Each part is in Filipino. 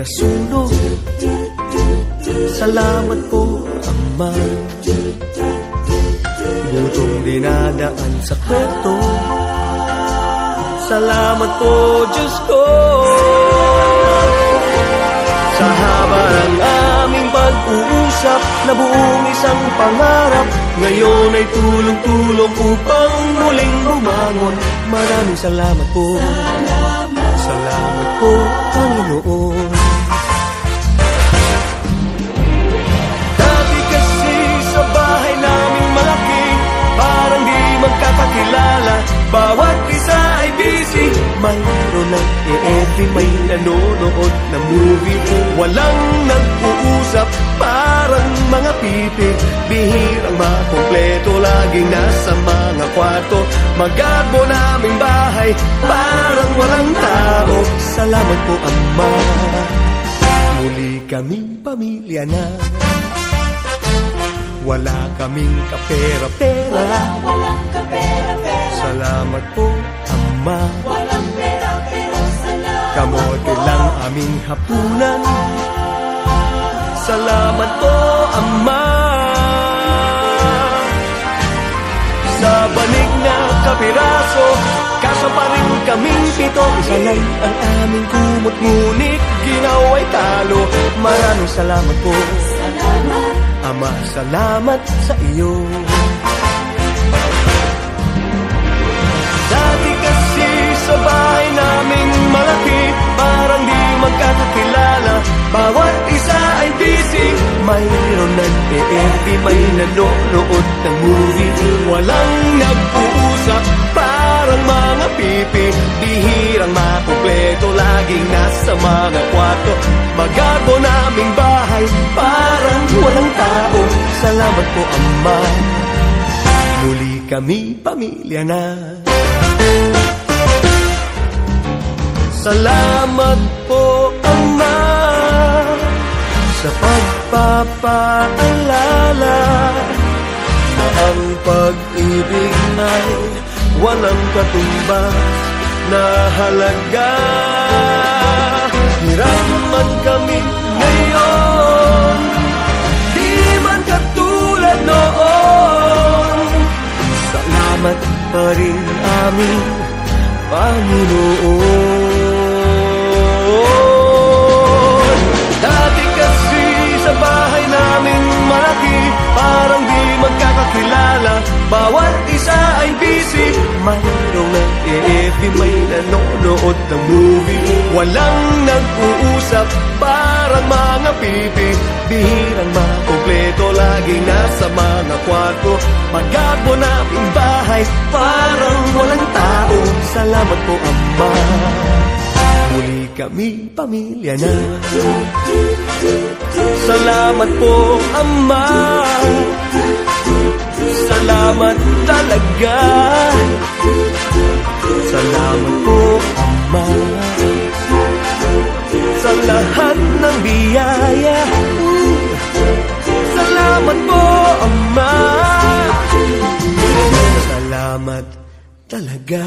nasunog Salamat po, Ama. Gutong dinadaan sa kweto. Salamat po, Diyos ko. Sa haba ng aming pag-uusap Na buong isang pangarap. Ngayon ay tulong-tulong upang muling bumangon. Maraming salamat po. Salamat po, Panginoon magkakakilala Bawat isa ay busy. Mayroon ng EF, may nanonood na movie. Walang nag-uusap, parang mga pipi. Bihirang makompleto, laging nasa mga kwarto. Magagbo naming bahay, parang walang tao. Salamat po, Ama. Muli kaming pamilya na Wala kaming kapera-pera Walang kapera-pera, Salamat po, Ama. Walang pera pero salamat. Kamote lang aming hapunan. Salamat po, Ama. Sa banig na kapiraso Kaso pa rin kaming pito. Isa lang ang aming kumot Ngunit ginawa'y talo. Maraming salamat po. Salamat, Ama, salamat sa iyo. Dati kasi sa bahay naming malaki Parang di magkakakilala. Bawat isa ay busy Mayroon EFP May nanonood ng movie. Walang nag-uusap Parang mga pipi Bihirang makumpleto Laging nasa mga kwarto. Magago naming bahay Parang walang tao. Salamat po Ama. Muli kami pamilya na. Salamat po, Ama Sa pagpapaalala Na ang pag-ibig ay walang katumbas na halaga. Hirap man kami ngayon. Di man katulad noon. Salamat pa rin aming Panginoon busy Mayroong ng EF, may nanonood ng movie Walang nag-uusap, parang mga pipi. Bihirang makompleto, laging nasa mga kwarto. Magagbo naming bahay, parang walang tao. Salamat po, Ama. Muli kami pamilya na. Salamat po, Ama Salamat talaga. Salamat po, Ama. Sa lahat ng biyaya. Salamat po, Ama. Salamat talaga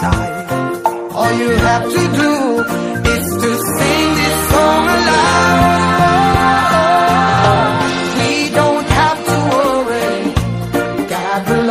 side. All you have to do is to sing this song aloud. We don't have to worry, God will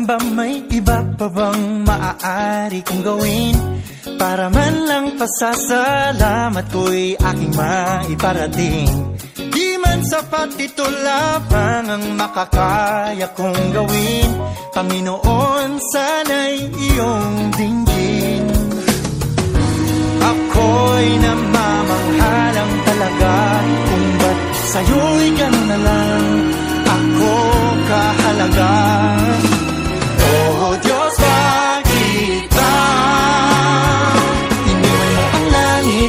Minsan ba may iba pa bang maaari kong gawin? Para man lang pasasalamat ko'y aking maiparating. Di man sapat ito lamang ang makakaya kong gawin. Panginoon, sana'y iyong dinggin. Ako'y namamanghalang talaga Kung ba't sa'yo'y gano'n na lang. Ako kahalaga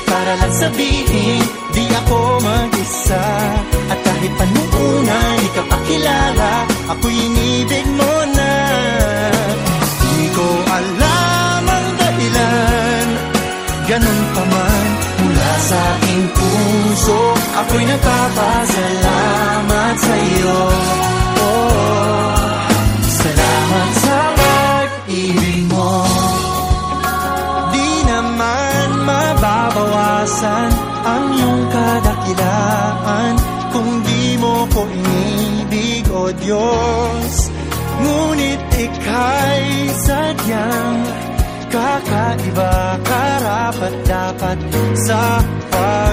para lang sabihin Di ako mag-isa. At kahit pa nung una di ka pa kilala Ako'y inibig mo na. Di ko alam ang dahilan Ganun pa man mula sa aking puso Ako'y nagpapasalamat sadyang kakaiba Karapat dapat sa pagsamba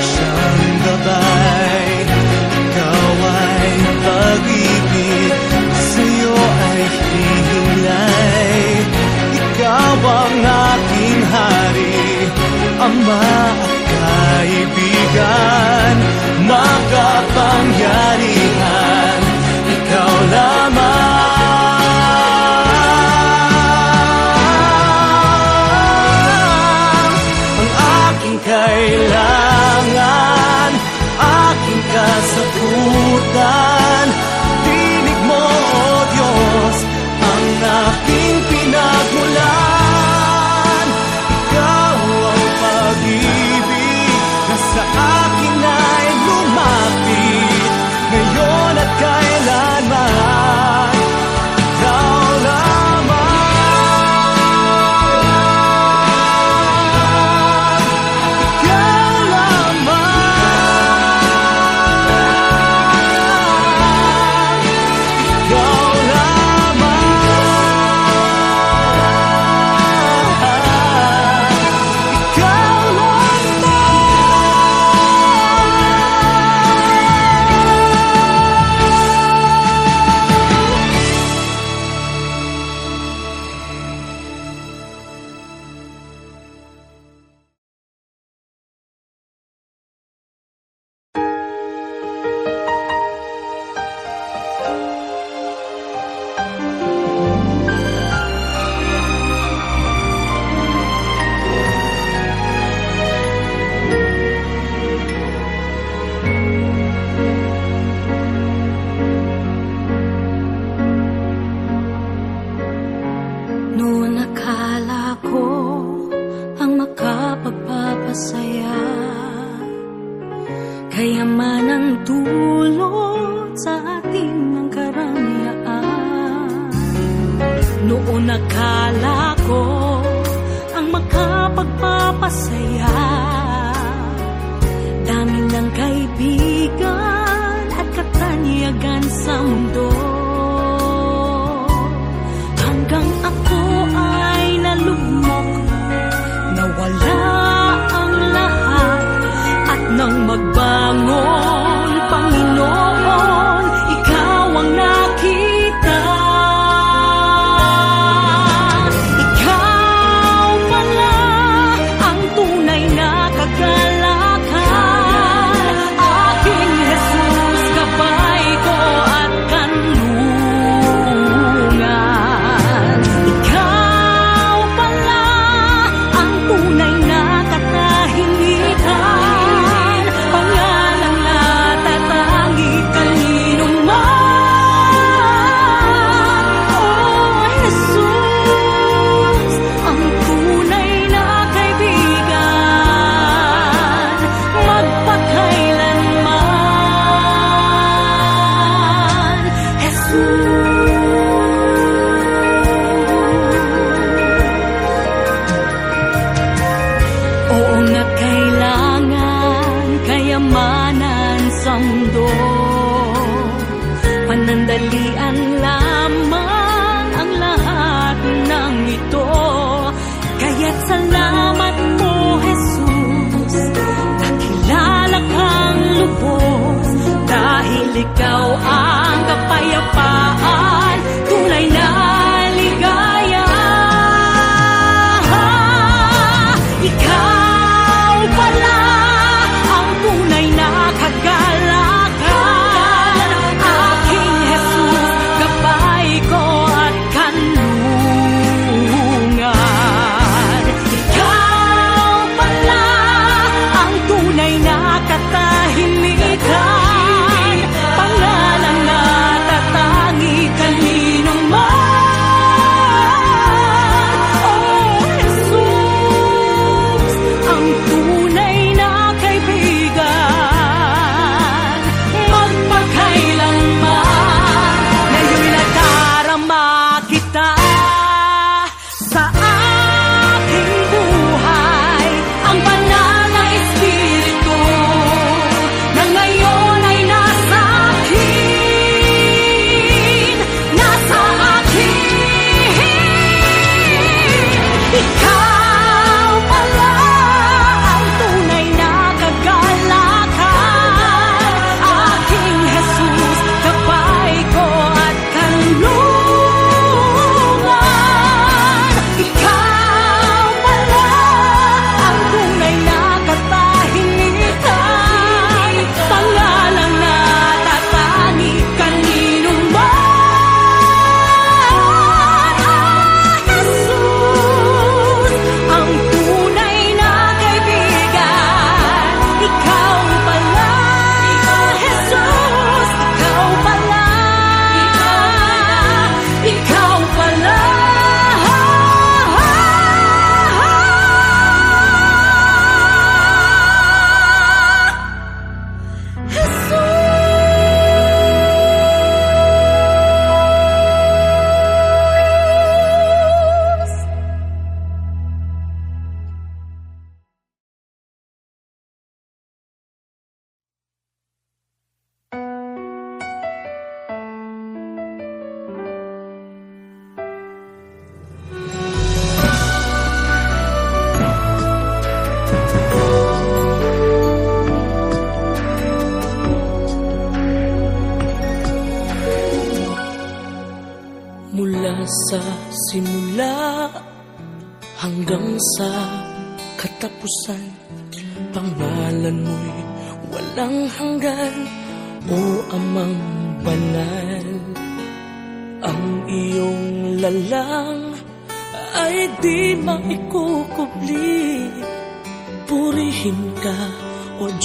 siyang gabay Ikaw ay pag-ibig Sa'yo ay hihilay Ikaw ang aking hari Ama. love.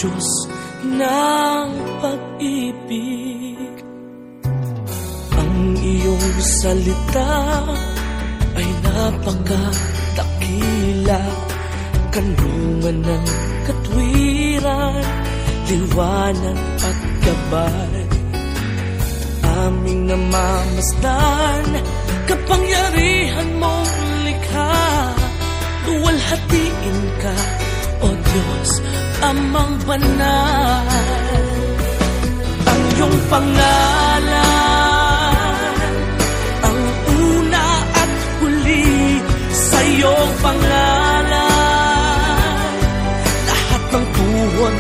Diyos ng pag-ibig. Ang iyong salita ay napakatakila Kanungan ng katwiran, liwanag at gabay. Aming namamasdan, kapangyarihan mong likha. Luwalhatiin ka, O Diyos, amang banal. Ang iyong pangalan. Ang una at huli sa iyong pangalan. Lahat ng tuwag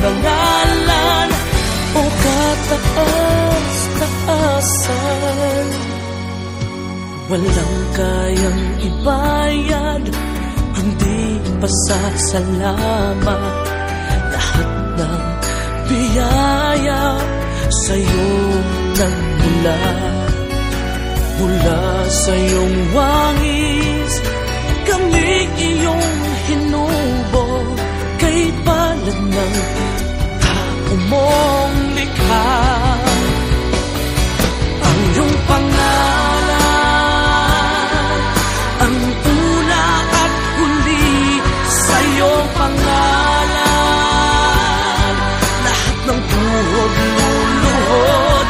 kalangalan O kataas-taasan Walang kayang ibayad Kundi pasasalamat. Lahat ng biyaya Sa'yo nang mula Mula sa iyong wangis Kami iyong hinubo. Kay palad ng tao mong likha. Ang iyong pangalan Ang una at huli sa iyong pangalan. Lahat ng tuhod luluhod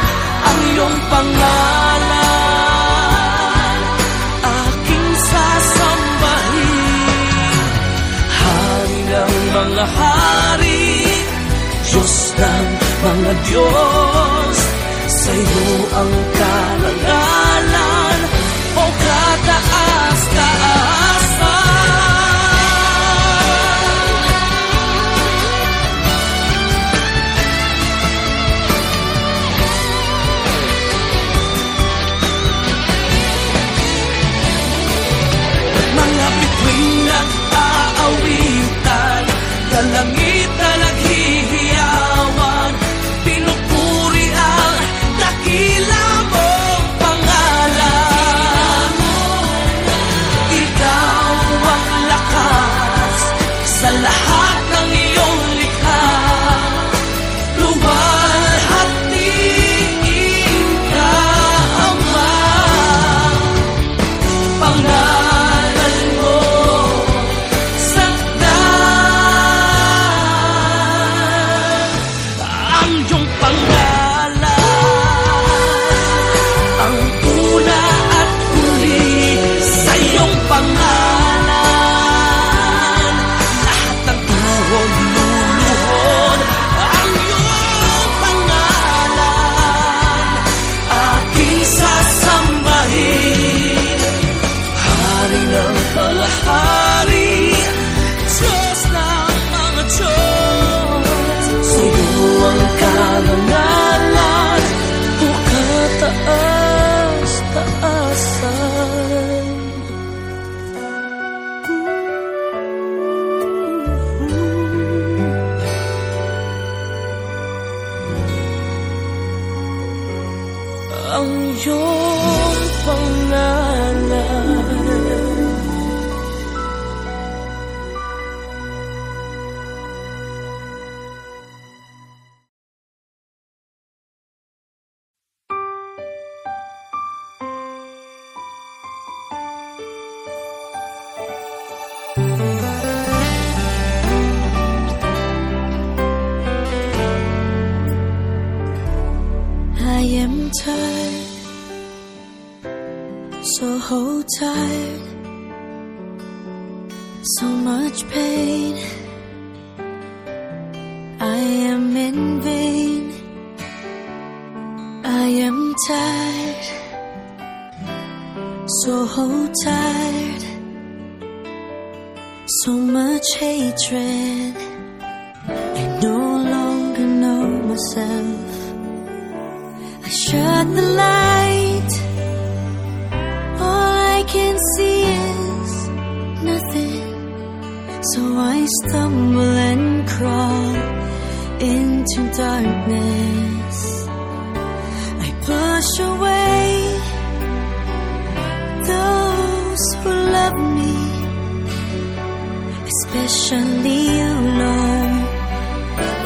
Ang iyong pangalan ng mga Diyos. Sa iyo ang karangalan O kataas-taasan Ang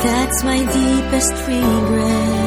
That's my deepest regret.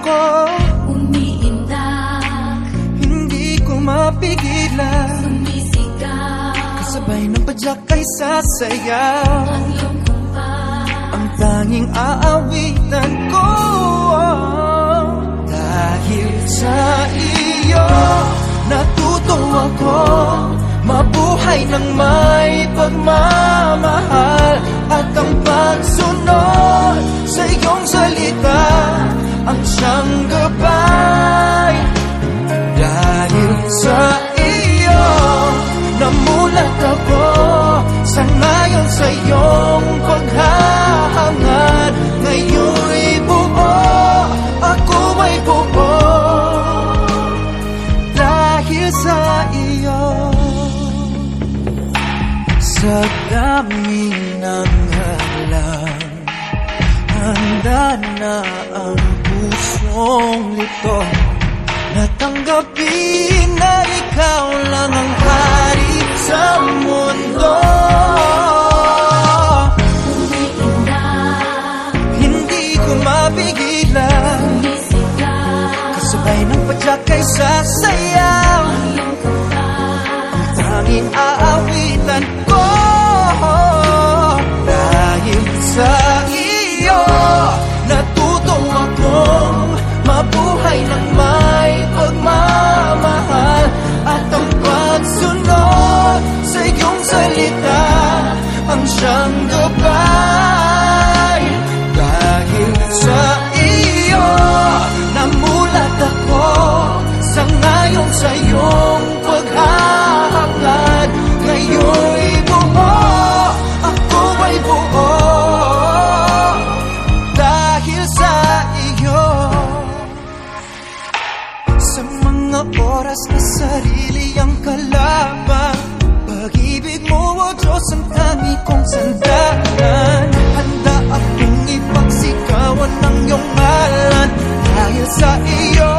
Sandata ko Umiindak, Hindi ko mapigilan. Sumisigaw. Kasabay ng padyak ay sasayaw Ang iyong kumpas Ang tanging aawitan ko. Dahil sa iyo Natuto ako Mabuhay ng may pagmamahal. At ang pagsunod Sa iyong salita Ang siyang gabay Dahil sa iyo. Namulat ako Sa ngayon sa iyong paghahangad Ngayon'y buo Ako ay buo. Dahil sa iyo Sa dami ng hadlang Handa na ang pusong lito Natanggapin na ikaw lang ang hari sa mundo. Hindi ko mapigilan Kasabay ng padyak ay sasayaw. Ang tanging aawitan salita Ang siyang gabay. Dahil sa Dahil sa